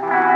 Bye.